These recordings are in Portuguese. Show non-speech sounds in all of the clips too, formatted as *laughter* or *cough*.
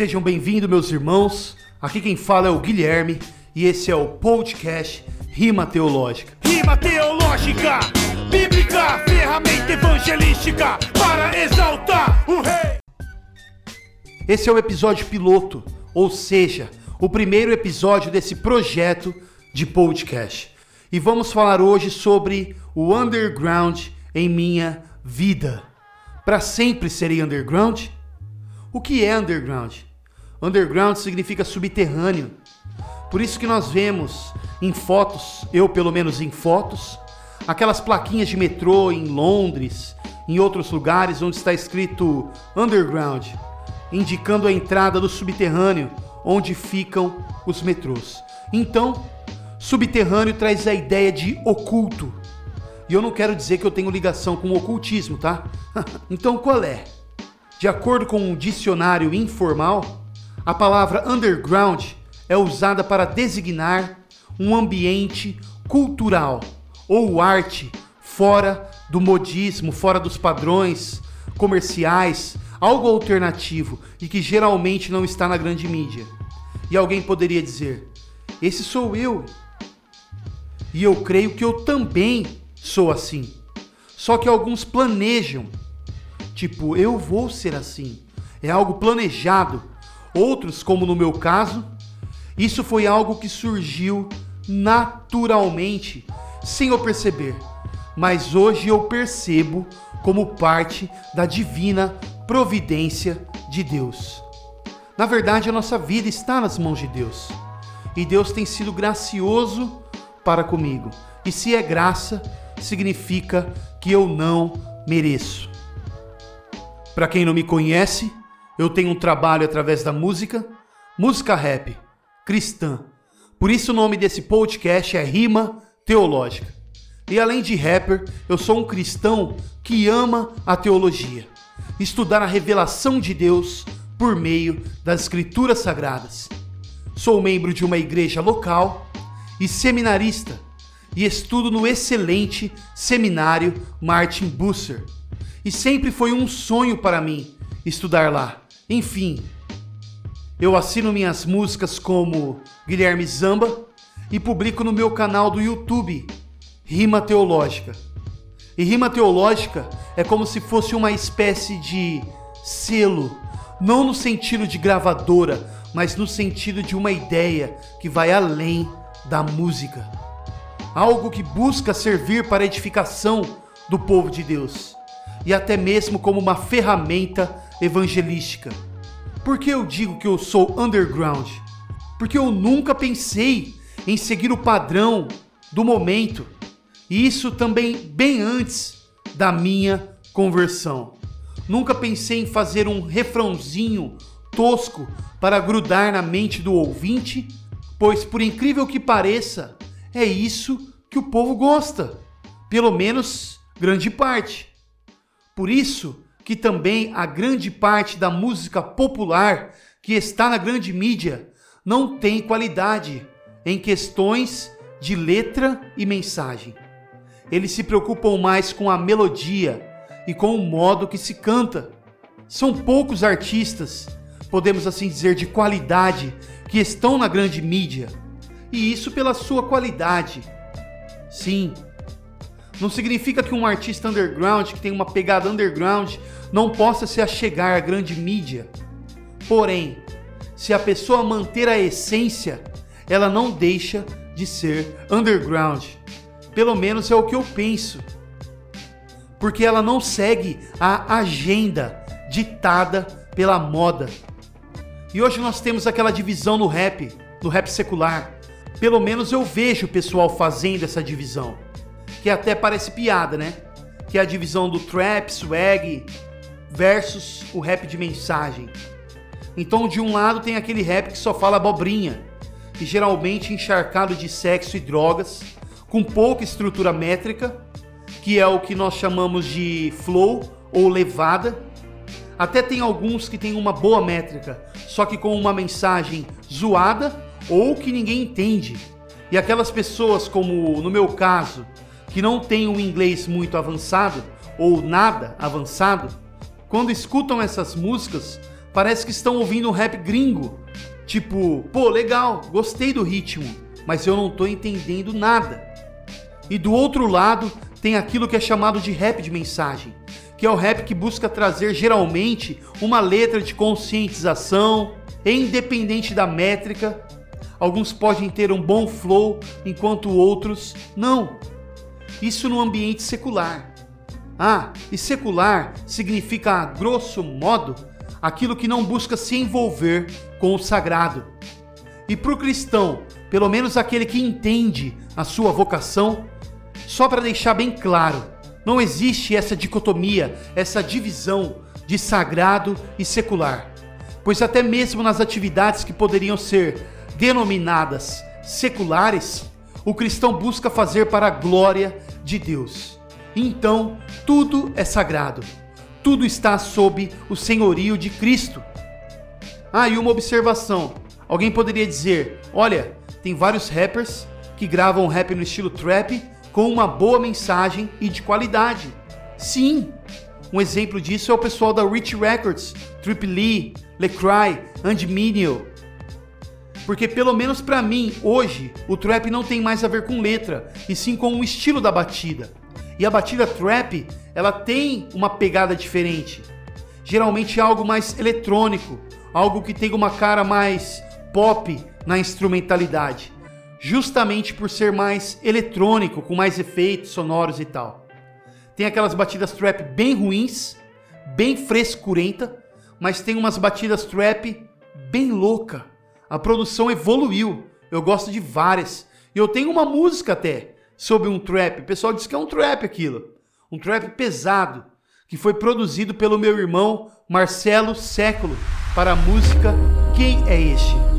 Sejam bem-vindos, meus irmãos. Aqui quem fala é o Guilherme e esse é o podcast Rima Teológica. Rima teológica, bíblica, ferramenta evangelística para exaltar o rei. Esse é o episódio piloto, ou seja, o primeiro episódio desse projeto de podcast. E vamos falar hoje sobre o underground em minha vida. Para sempre serei underground? O que é underground? Underground significa subterrâneo. Por isso que nós vemos em fotos, eu pelo menos em fotos, aquelas plaquinhas de metrô em Londres, em outros lugares onde está escrito underground, indicando a entrada do subterrâneo onde ficam os metrôs. Então, subterrâneo traz a ideia de oculto. E eu não quero dizer que eu tenho ligação com o ocultismo, tá? *laughs* então qual é? De acordo com um dicionário informal, a palavra underground é usada para designar um ambiente cultural ou arte fora do modismo, fora dos padrões comerciais, algo alternativo e que geralmente não está na grande mídia. E alguém poderia dizer: Esse sou eu. E eu creio que eu também sou assim. Só que alguns planejam Tipo, eu vou ser assim. É algo planejado. Outros, como no meu caso, isso foi algo que surgiu naturalmente, sem eu perceber. Mas hoje eu percebo como parte da divina providência de Deus. Na verdade, a nossa vida está nas mãos de Deus. E Deus tem sido gracioso para comigo. E se é graça, significa que eu não mereço. Para quem não me conhece, eu tenho um trabalho através da música, música rap, cristã. Por isso o nome desse podcast é Rima Teológica. E além de rapper, eu sou um cristão que ama a teologia, estudar a revelação de Deus por meio das escrituras sagradas. Sou membro de uma igreja local e seminarista e estudo no excelente seminário Martin Busser e sempre foi um sonho para mim estudar lá. Enfim, eu assino minhas músicas como Guilherme Zamba e publico no meu canal do YouTube Rima Teológica. E rima teológica é como se fosse uma espécie de selo, não no sentido de gravadora, mas no sentido de uma ideia que vai além da música. Algo que busca servir para a edificação do povo de Deus e até mesmo como uma ferramenta evangelística. Por que eu digo que eu sou underground? Porque eu nunca pensei em seguir o padrão do momento, e isso também bem antes da minha conversão. Nunca pensei em fazer um refrãozinho tosco para grudar na mente do ouvinte, pois, por incrível que pareça, é isso que o povo gosta, pelo menos grande parte. Por isso que também a grande parte da música popular que está na grande mídia não tem qualidade em questões de letra e mensagem. Eles se preocupam mais com a melodia e com o modo que se canta. São poucos artistas, podemos assim dizer, de qualidade que estão na grande mídia. E isso pela sua qualidade. Sim, não significa que um artista underground, que tem uma pegada underground, não possa se achegar à grande mídia. Porém, se a pessoa manter a essência, ela não deixa de ser underground. Pelo menos é o que eu penso. Porque ela não segue a agenda ditada pela moda. E hoje nós temos aquela divisão no rap, no rap secular. Pelo menos eu vejo o pessoal fazendo essa divisão que até parece piada, né? Que é a divisão do trap, swag versus o rap de mensagem. Então, de um lado tem aquele rap que só fala abobrinha, e geralmente encharcado de sexo e drogas, com pouca estrutura métrica, que é o que nós chamamos de flow ou levada. Até tem alguns que têm uma boa métrica, só que com uma mensagem zoada ou que ninguém entende. E aquelas pessoas, como no meu caso, que não têm um inglês muito avançado ou nada avançado, quando escutam essas músicas, parece que estão ouvindo um rap gringo. Tipo, pô, legal, gostei do ritmo, mas eu não tô entendendo nada. E do outro lado, tem aquilo que é chamado de rap de mensagem, que é o rap que busca trazer geralmente uma letra de conscientização, independente da métrica. Alguns podem ter um bom flow, enquanto outros não. Isso no ambiente secular. Ah, e secular significa, a grosso modo, aquilo que não busca se envolver com o sagrado. E para o cristão, pelo menos aquele que entende a sua vocação, só para deixar bem claro, não existe essa dicotomia, essa divisão de sagrado e secular. Pois até mesmo nas atividades que poderiam ser denominadas seculares, o cristão busca fazer para a glória de Deus. Então, tudo é sagrado. Tudo está sob o senhorio de Cristo. Ah, e uma observação. Alguém poderia dizer: olha, tem vários rappers que gravam rap no estilo trap com uma boa mensagem e de qualidade. Sim, um exemplo disso é o pessoal da Rich Records, Trip Lee, Lecrae, and Minio. Porque pelo menos para mim, hoje, o trap não tem mais a ver com letra, e sim com o estilo da batida. E a batida trap, ela tem uma pegada diferente. Geralmente é algo mais eletrônico, algo que tem uma cara mais pop na instrumentalidade justamente por ser mais eletrônico, com mais efeitos sonoros e tal. Tem aquelas batidas trap bem ruins, bem frescurenta, mas tem umas batidas trap bem louca. A produção evoluiu. Eu gosto de várias. E eu tenho uma música até sobre um trap. O pessoal diz que é um trap aquilo. Um trap pesado, que foi produzido pelo meu irmão Marcelo Século para a música Quem é Este?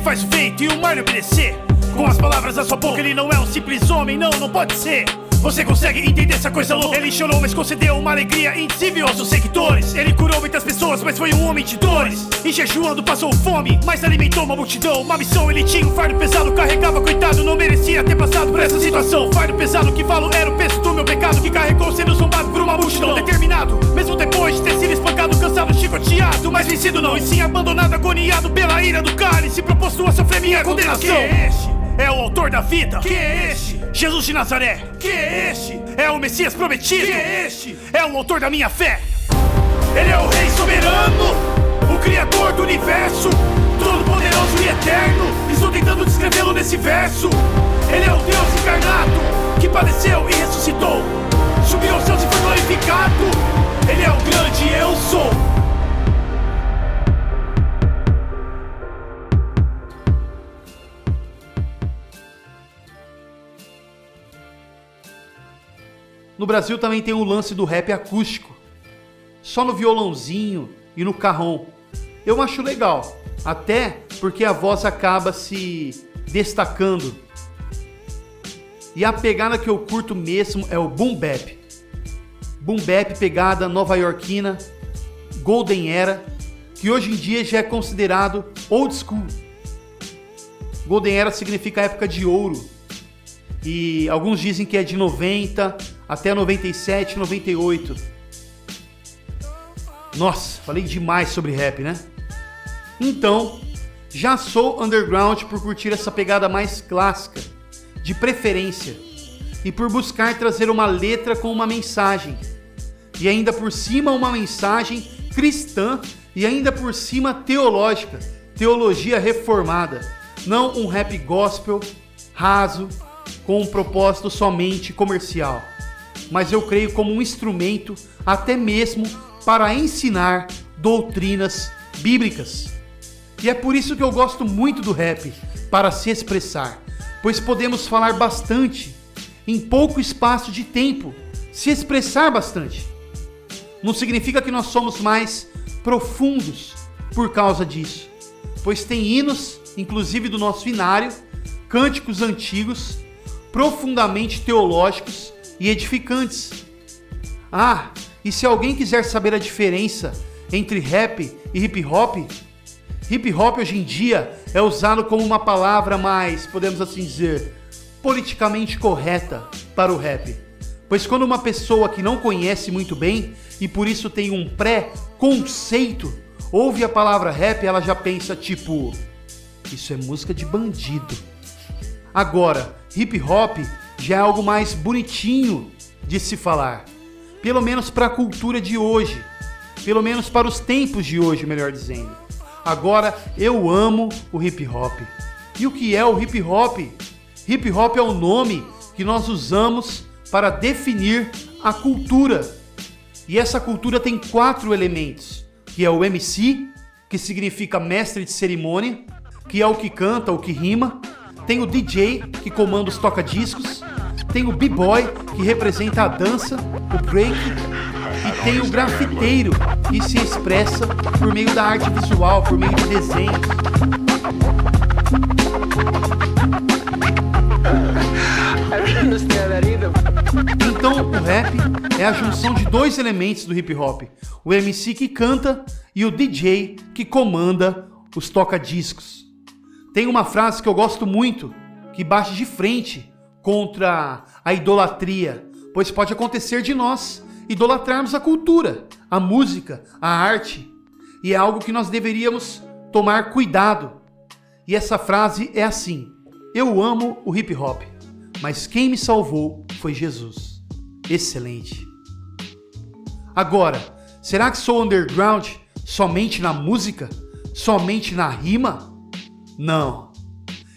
Que faz o feito e o mar obedecer? Com as palavras da sua boca, ele não é um simples homem, não, não pode ser. Você consegue entender essa coisa louca? Ele chorou, mas concedeu uma alegria indizível aos seus seguidores. Ele curou muitas pessoas, mas foi um homem de dores. E jejuando passou fome, mas alimentou uma multidão. Uma missão, ele tinha um fardo pesado, carregava, coitado, não merecia ter passado por essa situação. Fardo pesado que falo era o peso do meu pecado, que carregou sendo zombado por uma multidão. Determinado, mesmo depois de ter espancado, cansado, chicoteado, mas vencido não, e sim abandonado, agoniado pela ira do cálice, proposto a sofrer minha condenação. Quem é este? É o autor da vida. Quem é este? Jesus de Nazaré. Quem é este? É o Messias prometido. Quem é este? É o autor da minha fé. Ele é o Rei soberano, o Criador do universo, todo poderoso e eterno. Estou tentando descrevê-lo nesse verso. Ele é o Deus encarnado que padeceu e ressuscitou, subiu aos céus e foi glorificado. Ele é o grande eu sou. No Brasil também tem o lance do rap acústico, só no violãozinho e no carrão. Eu acho legal, até porque a voz acaba se destacando. E a pegada que eu curto mesmo é o boom bap. Boom bap pegada nova-iorquina, golden era, que hoje em dia já é considerado old school. Golden era significa época de ouro. E alguns dizem que é de 90 até 97, 98. Nossa, falei demais sobre rap, né? Então, já sou underground por curtir essa pegada mais clássica, de preferência, e por buscar trazer uma letra com uma mensagem, e ainda por cima uma mensagem cristã e ainda por cima teológica, teologia reformada, não um rap gospel raso com um propósito somente comercial mas eu creio como um instrumento até mesmo para ensinar doutrinas bíblicas. E é por isso que eu gosto muito do rap, para se expressar, pois podemos falar bastante em pouco espaço de tempo, se expressar bastante. Não significa que nós somos mais profundos por causa disso, pois tem hinos, inclusive do nosso inário, cânticos antigos, profundamente teológicos e edificantes. Ah, e se alguém quiser saber a diferença entre rap e hip hop, hip hop hoje em dia é usado como uma palavra mais, podemos assim dizer, politicamente correta para o rap. Pois quando uma pessoa que não conhece muito bem e por isso tem um pré-conceito, ouve a palavra rap, ela já pensa tipo, isso é música de bandido. Agora, hip hop já é algo mais bonitinho de se falar. Pelo menos para a cultura de hoje. Pelo menos para os tempos de hoje, melhor dizendo. Agora, eu amo o hip hop. E o que é o hip hop? Hip hop é o nome que nós usamos para definir a cultura. E essa cultura tem quatro elementos, que é o MC, que significa mestre de cerimônia, que é o que canta, o que rima, tem o DJ, que comanda os toca-discos, tem o B-boy, que representa a dança, o break, e tem o grafiteiro, que se expressa por meio da arte visual, por meio de desenhos. *laughs* Então, o rap é a junção de dois elementos do hip hop: o MC que canta e o DJ que comanda os toca-discos. Tem uma frase que eu gosto muito, que bate de frente contra a idolatria, pois pode acontecer de nós idolatrarmos a cultura, a música, a arte, e é algo que nós deveríamos tomar cuidado. E essa frase é assim: Eu amo o hip hop, mas quem me salvou foi Jesus. Excelente. Agora, será que sou underground somente na música? Somente na rima? Não.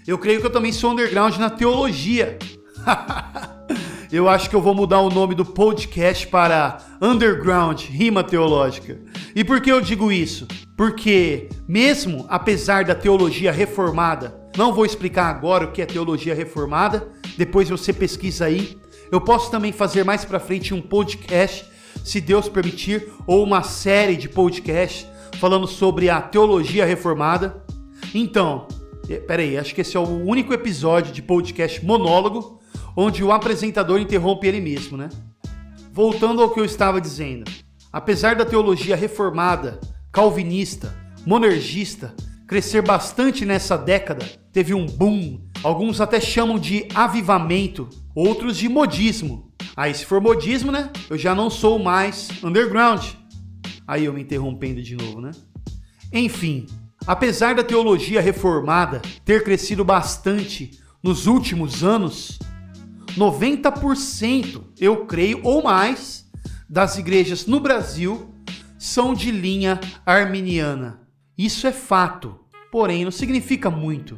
Eu creio que eu também sou underground na teologia. *laughs* eu acho que eu vou mudar o nome do podcast para Underground Rima Teológica. E por que eu digo isso? Porque, mesmo apesar da teologia reformada, não vou explicar agora o que é teologia reformada, depois você pesquisa aí. Eu posso também fazer mais para frente um podcast, se Deus permitir, ou uma série de podcasts falando sobre a teologia reformada. Então, é, peraí, acho que esse é o único episódio de podcast monólogo onde o apresentador interrompe ele mesmo, né? Voltando ao que eu estava dizendo. Apesar da teologia reformada, calvinista, monergista crescer bastante nessa década, teve um boom. Alguns até chamam de avivamento, outros de modismo. Aí, se for modismo, né? Eu já não sou mais underground. Aí eu me interrompendo de novo, né? Enfim, Apesar da teologia reformada ter crescido bastante nos últimos anos, 90%, eu creio, ou mais, das igrejas no Brasil são de linha arminiana. Isso é fato, porém não significa muito.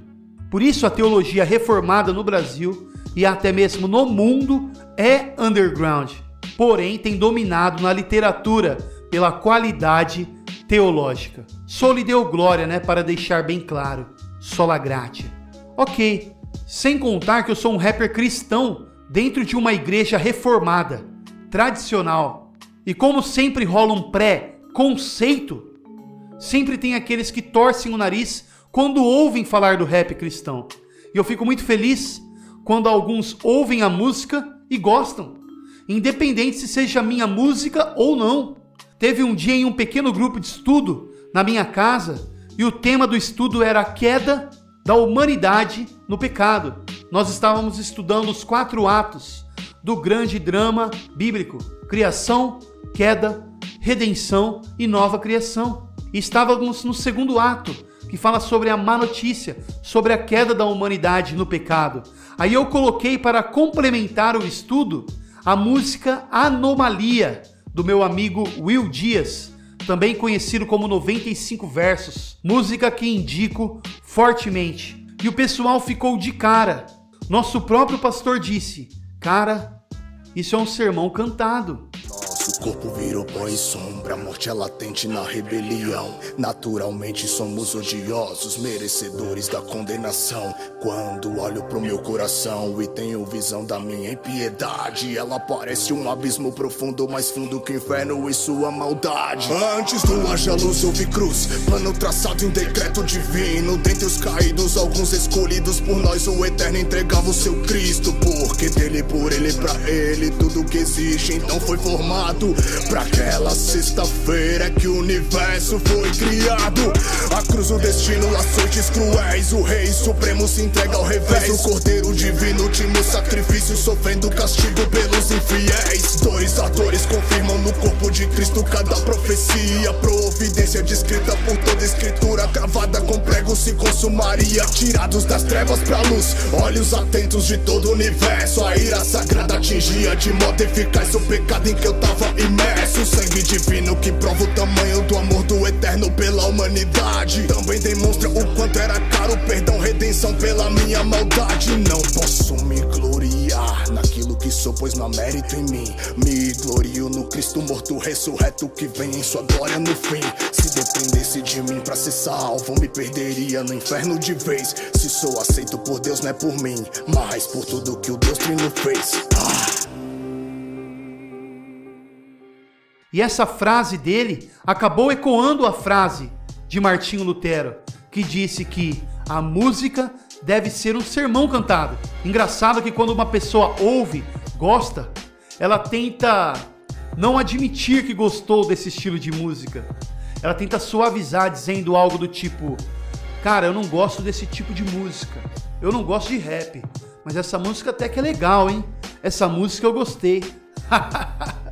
Por isso a teologia reformada no Brasil e até mesmo no mundo é underground, porém tem dominado na literatura pela qualidade teológica. Só lhe deu glória, né, para deixar bem claro. Sola gratia. Ok, sem contar que eu sou um rapper cristão dentro de uma igreja reformada, tradicional. E como sempre rola um pré-conceito, sempre tem aqueles que torcem o nariz quando ouvem falar do rap cristão. E eu fico muito feliz quando alguns ouvem a música e gostam, independente se seja minha música ou não. Teve um dia em um pequeno grupo de estudo na minha casa e o tema do estudo era a queda da humanidade no pecado. Nós estávamos estudando os quatro atos do grande drama bíblico: criação, queda, redenção e nova criação. E estávamos no segundo ato, que fala sobre a má notícia, sobre a queda da humanidade no pecado. Aí eu coloquei para complementar o estudo a música Anomalia do meu amigo Will Dias, também conhecido como 95 Versos, música que indico fortemente. E o pessoal ficou de cara. Nosso próprio pastor disse: Cara, isso é um sermão cantado. O corpo virou pó e sombra, a morte é latente na rebelião. Naturalmente somos odiosos, merecedores da condenação. Quando olho pro meu coração e tenho visão da minha impiedade, ela parece um abismo profundo, mais fundo que o inferno e sua maldade. Antes do haja luz houve cruz, plano traçado em decreto divino. Dentre os caídos, alguns escolhidos por nós, o eterno entregava o seu Cristo. Porque dele, por ele, pra ele, tudo que existe então foi formado. Pra aquela sexta-feira que o universo foi criado. A cruz, o destino, açoites cruéis. O rei supremo se entrega ao revés. O cordeiro divino, último sacrifício, sofrendo castigo pelos infiéis. Dois atores confirmam no corpo de Cristo cada profecia. Providência descrita por toda escritura, cravada consumaria. Tirados das trevas pra luz, olhos atentos de todo o universo. A ira sagrada atingia de modo eficaz o pecado em que eu tava imerso. O sangue divino que prova o tamanho do amor do eterno pela humanidade. Também demonstra o quanto era caro perdão, redenção pela minha maldade. Não posso me pois não há mérito em mim. Me glorio no Cristo morto, ressurreto que vem em sua glória no fim. Se dependesse de mim pra ser salvo, me perderia no inferno de vez. Se sou aceito por Deus, não é por mim, mas por tudo que o Deus Trino fez. Ah. E essa frase dele acabou ecoando a frase de Martinho Lutero, que disse que a música deve ser um sermão cantado. Engraçado que quando uma pessoa ouve, gosta, ela tenta não admitir que gostou desse estilo de música. Ela tenta suavizar dizendo algo do tipo: "Cara, eu não gosto desse tipo de música. Eu não gosto de rap, mas essa música até que é legal, hein? Essa música eu gostei." *laughs*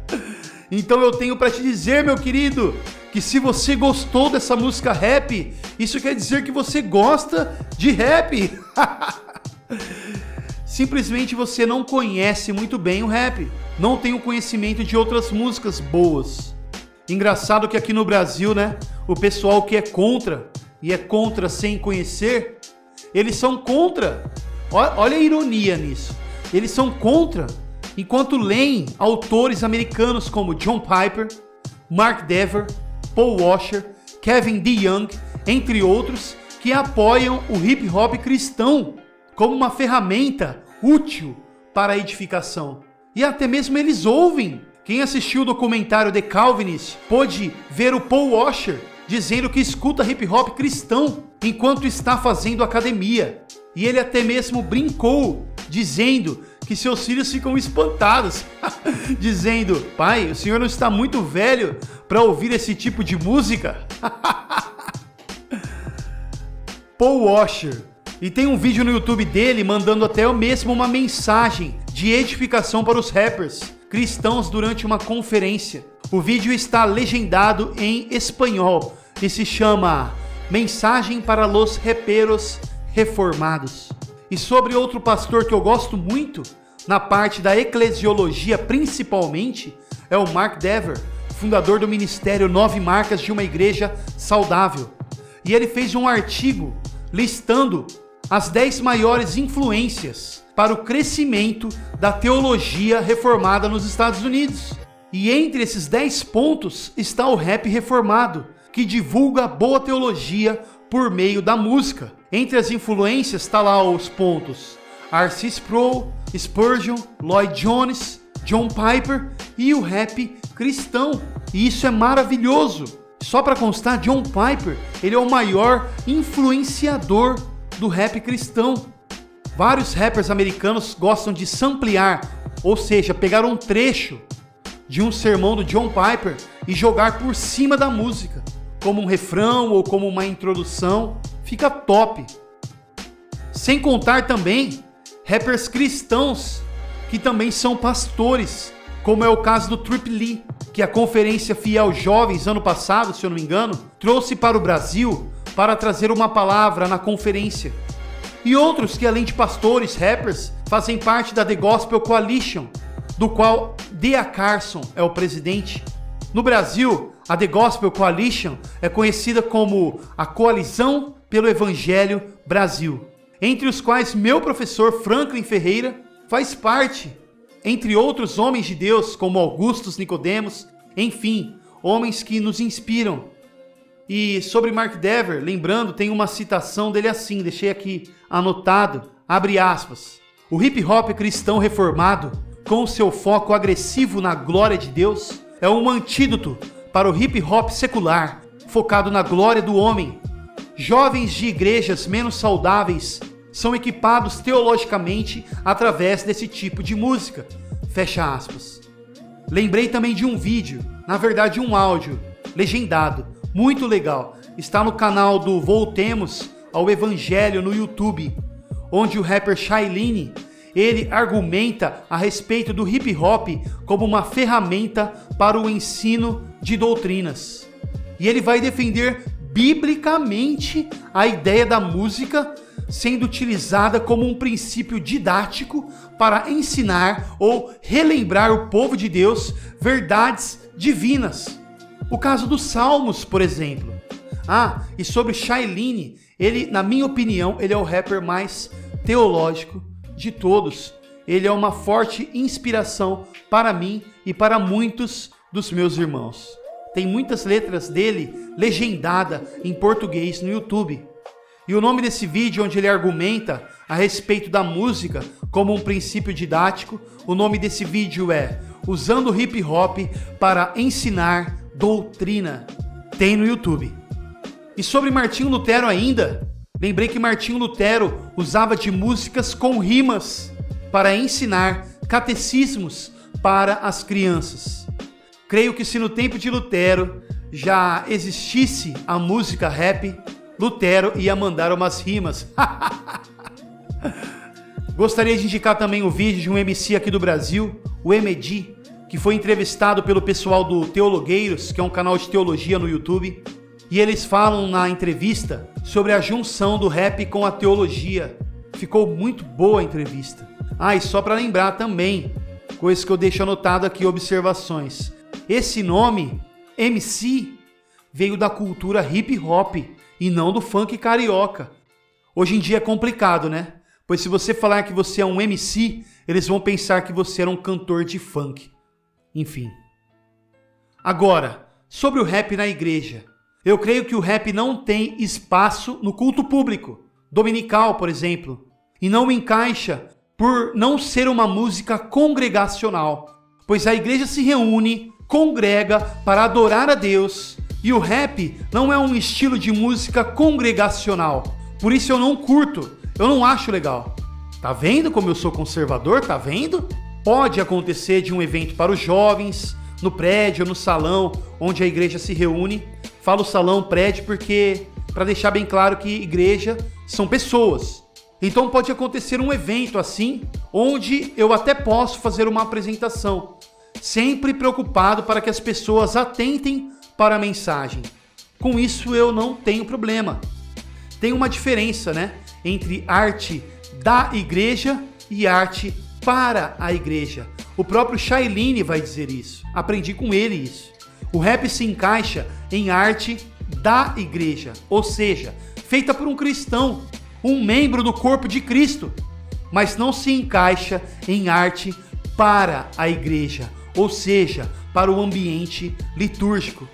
Então eu tenho para te dizer, meu querido, que se você gostou dessa música rap, isso quer dizer que você gosta de rap. *laughs* Simplesmente você não conhece muito bem o rap, não tem o conhecimento de outras músicas boas. Engraçado que aqui no Brasil, né, o pessoal que é contra e é contra sem conhecer, eles são contra. Olha a ironia nisso. Eles são contra enquanto leem autores americanos como John Piper, Mark Dever, Paul Washer, Kevin DeYoung, entre outros, que apoiam o hip hop cristão como uma ferramenta útil para a edificação. E até mesmo eles ouvem. Quem assistiu o documentário The Calvinist pôde ver o Paul Washer dizendo que escuta hip hop cristão enquanto está fazendo academia. E ele até mesmo brincou, dizendo que seus filhos ficam espantados, *laughs* dizendo: Pai, o senhor não está muito velho para ouvir esse tipo de música? *laughs* Paul Washer. E tem um vídeo no YouTube dele mandando até mesmo uma mensagem de edificação para os rappers cristãos durante uma conferência. O vídeo está legendado em espanhol e se chama Mensagem para los Reperos Reformados. E sobre outro pastor que eu gosto muito, na parte da eclesiologia principalmente, é o Mark Dever, fundador do ministério Nove Marcas de uma Igreja Saudável. E ele fez um artigo listando as 10 maiores influências para o crescimento da teologia reformada nos Estados Unidos. E entre esses 10 pontos está o rap reformado, que divulga boa teologia por meio da música. Entre as influências está lá os pontos R.C. Sproul, Spurgeon, Lloyd Jones, John Piper e o rap cristão. E isso é maravilhoso. Só para constar, John Piper, ele é o maior influenciador do rap cristão. Vários rappers americanos gostam de samplear, ou seja, pegar um trecho de um sermão do John Piper e jogar por cima da música, como um refrão ou como uma introdução. Fica top. Sem contar também rappers cristãos que também são pastores, como é o caso do Trip Lee, que a Conferência Fiel Jovens ano passado, se eu não me engano, trouxe para o Brasil para trazer uma palavra na conferência. E outros que além de pastores, rappers, fazem parte da The Gospel Coalition, do qual Dea Carson é o presidente. No Brasil, a The Gospel Coalition é conhecida como a Coalizão pelo Evangelho Brasil entre os quais meu professor Franklin Ferreira faz parte. entre outros homens de Deus, como Augustus Nicodemos, enfim, homens que nos inspiram. E sobre Mark Dever, lembrando, tem uma citação dele assim, deixei aqui anotado, abre aspas. O hip hop cristão reformado, com seu foco agressivo na glória de Deus, é um antídoto para o hip hop secular, focado na glória do homem. Jovens de igrejas menos saudáveis são equipados teologicamente através desse tipo de música. Fecha aspas. Lembrei também de um vídeo, na verdade um áudio, legendado, muito legal. Está no canal do Voltemos ao Evangelho no YouTube, onde o rapper Shailene ele argumenta a respeito do hip hop como uma ferramenta para o ensino de doutrinas. E ele vai defender biblicamente a ideia da música sendo utilizada como um princípio didático para ensinar ou relembrar o povo de Deus verdades divinas. O caso dos Salmos, por exemplo. Ah, e sobre Shailene, ele, na minha opinião, ele é o rapper mais teológico de todos. Ele é uma forte inspiração para mim e para muitos dos meus irmãos. Tem muitas letras dele legendada em português no YouTube. E o nome desse vídeo onde ele argumenta a respeito da música como um princípio didático, o nome desse vídeo é Usando Hip Hop para ensinar doutrina. Tem no YouTube. E sobre Martinho Lutero ainda, lembrei que Martinho Lutero usava de músicas com rimas para ensinar catecismos para as crianças. Creio que se no tempo de Lutero já existisse a música rap, Lutero ia mandar umas rimas. *laughs* Gostaria de indicar também o vídeo de um MC aqui do Brasil, o Emedi, que foi entrevistado pelo pessoal do Teologueiros, que é um canal de teologia no YouTube. E eles falam na entrevista sobre a junção do rap com a teologia. Ficou muito boa a entrevista. Ah, e só para lembrar também, coisas que eu deixo anotado aqui, observações. Esse nome, MC, veio da cultura hip hop e não do funk carioca. Hoje em dia é complicado, né? Pois se você falar que você é um MC, eles vão pensar que você era um cantor de funk. Enfim. Agora, sobre o rap na igreja. Eu creio que o rap não tem espaço no culto público, dominical, por exemplo, e não encaixa por não ser uma música congregacional, pois a igreja se reúne, congrega para adorar a Deus, e o rap não é um estilo de música congregacional. Por isso eu não curto, eu não acho legal. Tá vendo como eu sou conservador? Tá vendo? Pode acontecer de um evento para os jovens, no prédio, no salão onde a igreja se reúne. Falo salão, prédio porque para deixar bem claro que igreja são pessoas. Então pode acontecer um evento assim, onde eu até posso fazer uma apresentação, sempre preocupado para que as pessoas atentem para a mensagem. Com isso eu não tenho problema. Tem uma diferença, né? entre arte da igreja e arte para a igreja. O próprio Shailene vai dizer isso. Aprendi com ele isso. O rap se encaixa em arte da igreja, ou seja, feita por um cristão, um membro do corpo de Cristo, mas não se encaixa em arte para a igreja, ou seja, para o ambiente litúrgico.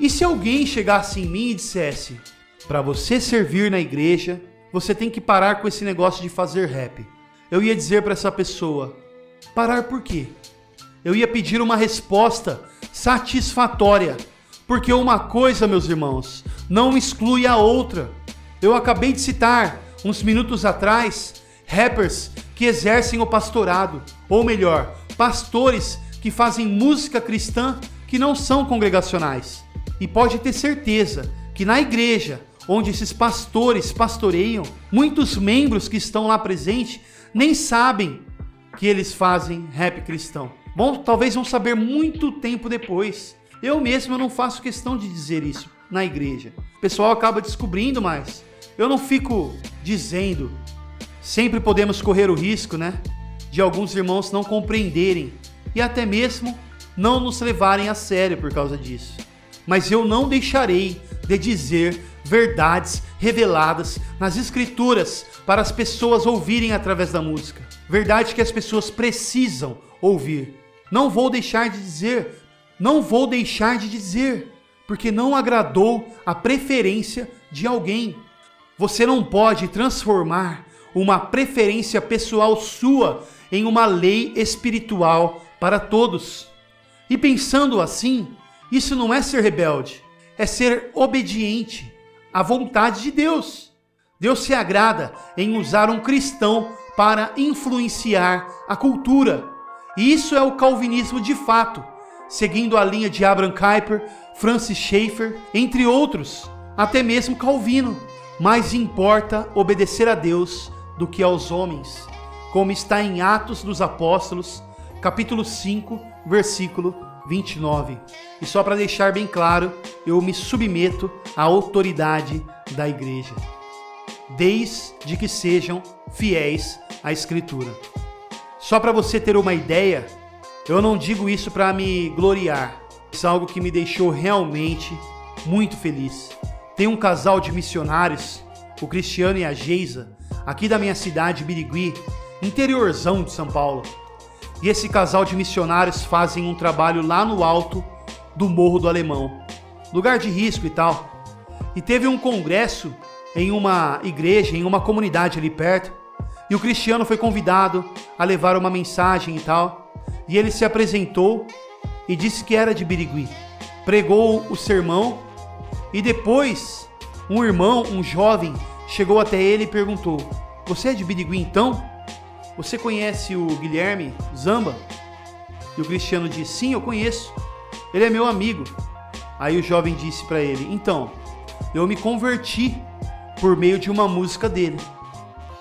E se alguém chegasse em mim e dissesse: para você servir na igreja, você tem que parar com esse negócio de fazer rap. Eu ia dizer para essa pessoa: parar por quê? Eu ia pedir uma resposta satisfatória, porque uma coisa, meus irmãos, não exclui a outra. Eu acabei de citar, uns minutos atrás, rappers que exercem o pastorado, ou melhor, pastores que fazem música cristã que não são congregacionais. E pode ter certeza que na igreja onde esses pastores pastoreiam, muitos membros que estão lá presentes nem sabem que eles fazem rap cristão. Bom, talvez vão saber muito tempo depois. Eu mesmo eu não faço questão de dizer isso na igreja. O pessoal acaba descobrindo, mas eu não fico dizendo. Sempre podemos correr o risco, né, de alguns irmãos não compreenderem e até mesmo não nos levarem a sério por causa disso. Mas eu não deixarei de dizer verdades reveladas nas Escrituras para as pessoas ouvirem através da música. Verdade que as pessoas precisam ouvir. Não vou deixar de dizer, não vou deixar de dizer, porque não agradou a preferência de alguém. Você não pode transformar uma preferência pessoal sua em uma lei espiritual para todos. E pensando assim, isso não é ser rebelde, é ser obediente à vontade de Deus. Deus se agrada em usar um cristão para influenciar a cultura. E isso é o calvinismo de fato, seguindo a linha de Abraham Kuyper, Francis Schaeffer, entre outros, até mesmo Calvino. Mais importa obedecer a Deus do que aos homens, como está em Atos dos Apóstolos, capítulo 5, versículo 29. E só para deixar bem claro, eu me submeto à autoridade da igreja, desde que sejam fiéis à Escritura. Só para você ter uma ideia, eu não digo isso para me gloriar, isso é algo que me deixou realmente muito feliz. Tem um casal de missionários, o Cristiano e a Geisa, aqui da minha cidade, Birigui, interiorzão de São Paulo. E esse casal de missionários fazem um trabalho lá no alto do Morro do Alemão, lugar de risco e tal. E teve um congresso em uma igreja, em uma comunidade ali perto, e o Cristiano foi convidado a levar uma mensagem e tal. E ele se apresentou e disse que era de Birigui. Pregou o sermão e depois um irmão, um jovem, chegou até ele e perguntou: Você é de Birigui então? Você conhece o Guilherme Zamba? E o Cristiano disse: Sim, eu conheço. Ele é meu amigo. Aí o jovem disse para ele: Então, eu me converti por meio de uma música dele.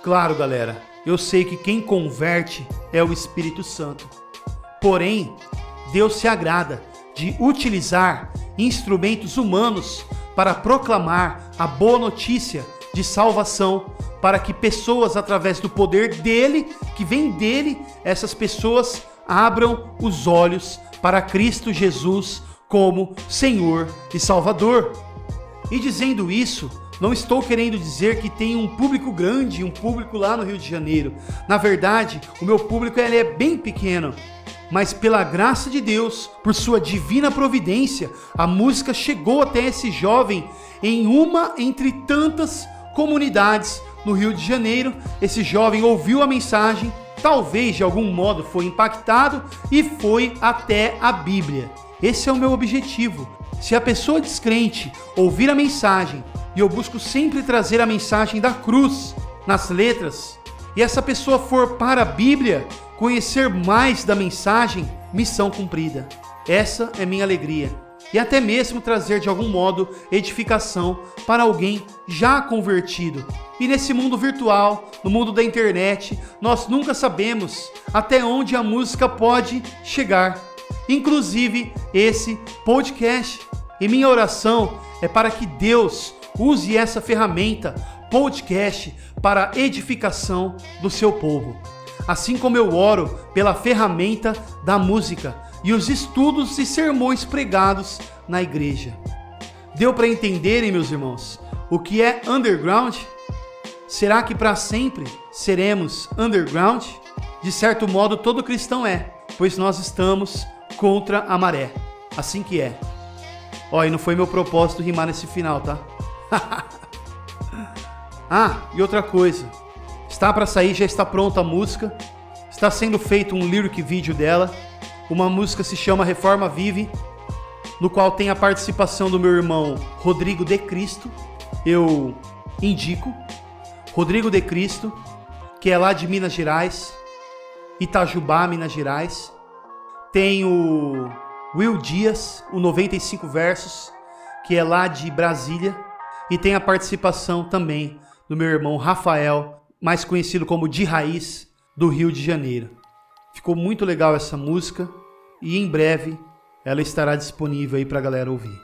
Claro, galera, eu sei que quem converte é o Espírito Santo. Porém, Deus se agrada de utilizar instrumentos humanos para proclamar a boa notícia de salvação, para que pessoas, através do poder dele, que vem dele, essas pessoas abram os olhos para Cristo Jesus como Senhor e Salvador. E dizendo isso, não estou querendo dizer que tem um público grande, um público lá no Rio de Janeiro. Na verdade, o meu público ele é bem pequeno. Mas pela graça de Deus, por sua divina providência, a música chegou até esse jovem em uma entre tantas comunidades no Rio de Janeiro. Esse jovem ouviu a mensagem, talvez de algum modo foi impactado e foi até a Bíblia. Esse é o meu objetivo. Se a pessoa descrente ouvir a mensagem, e eu busco sempre trazer a mensagem da cruz nas letras, e essa pessoa for para a Bíblia conhecer mais da mensagem, missão cumprida. Essa é minha alegria e até mesmo trazer de algum modo edificação para alguém já convertido. E nesse mundo virtual, no mundo da internet, nós nunca sabemos até onde a música pode chegar, inclusive esse podcast. E minha oração é para que Deus use essa ferramenta, podcast, para a edificação do seu povo. Assim como eu oro pela ferramenta da música e os estudos e sermões pregados na igreja. Deu para entenderem, meus irmãos, o que é underground? Será que para sempre seremos underground? De certo modo, todo cristão é, pois nós estamos contra a maré. Assim que é. Ó, e não foi meu propósito rimar nesse final, tá? *laughs* ah, e outra coisa. Está para sair, já está pronta a música. Está sendo feito um lyric vídeo dela. Uma música se chama Reforma Vive, no qual tem a participação do meu irmão Rodrigo de Cristo. Eu indico Rodrigo de Cristo, que é lá de Minas Gerais, Itajubá, Minas Gerais. Tem o Will Dias, o 95 versos, que é lá de Brasília, e tem a participação também do meu irmão Rafael, mais conhecido como de Raiz, do Rio de Janeiro. Ficou muito legal essa música e em breve ela estará disponível aí para a galera ouvir.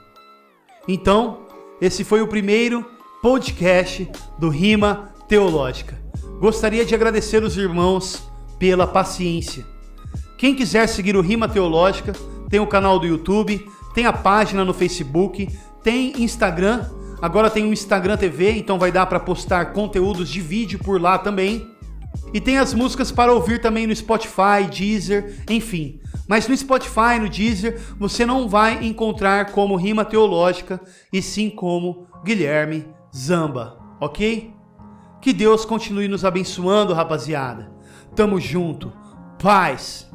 Então, esse foi o primeiro podcast do Rima Teológica. Gostaria de agradecer os irmãos pela paciência. Quem quiser seguir o Rima Teológica, tem o canal do YouTube, tem a página no Facebook, tem Instagram. Agora tem o Instagram TV, então vai dar para postar conteúdos de vídeo por lá também. E tem as músicas para ouvir também no Spotify, Deezer, enfim. Mas no Spotify, no Deezer, você não vai encontrar como rima teológica e sim como Guilherme Zamba, ok? Que Deus continue nos abençoando, rapaziada. Tamo junto. Paz.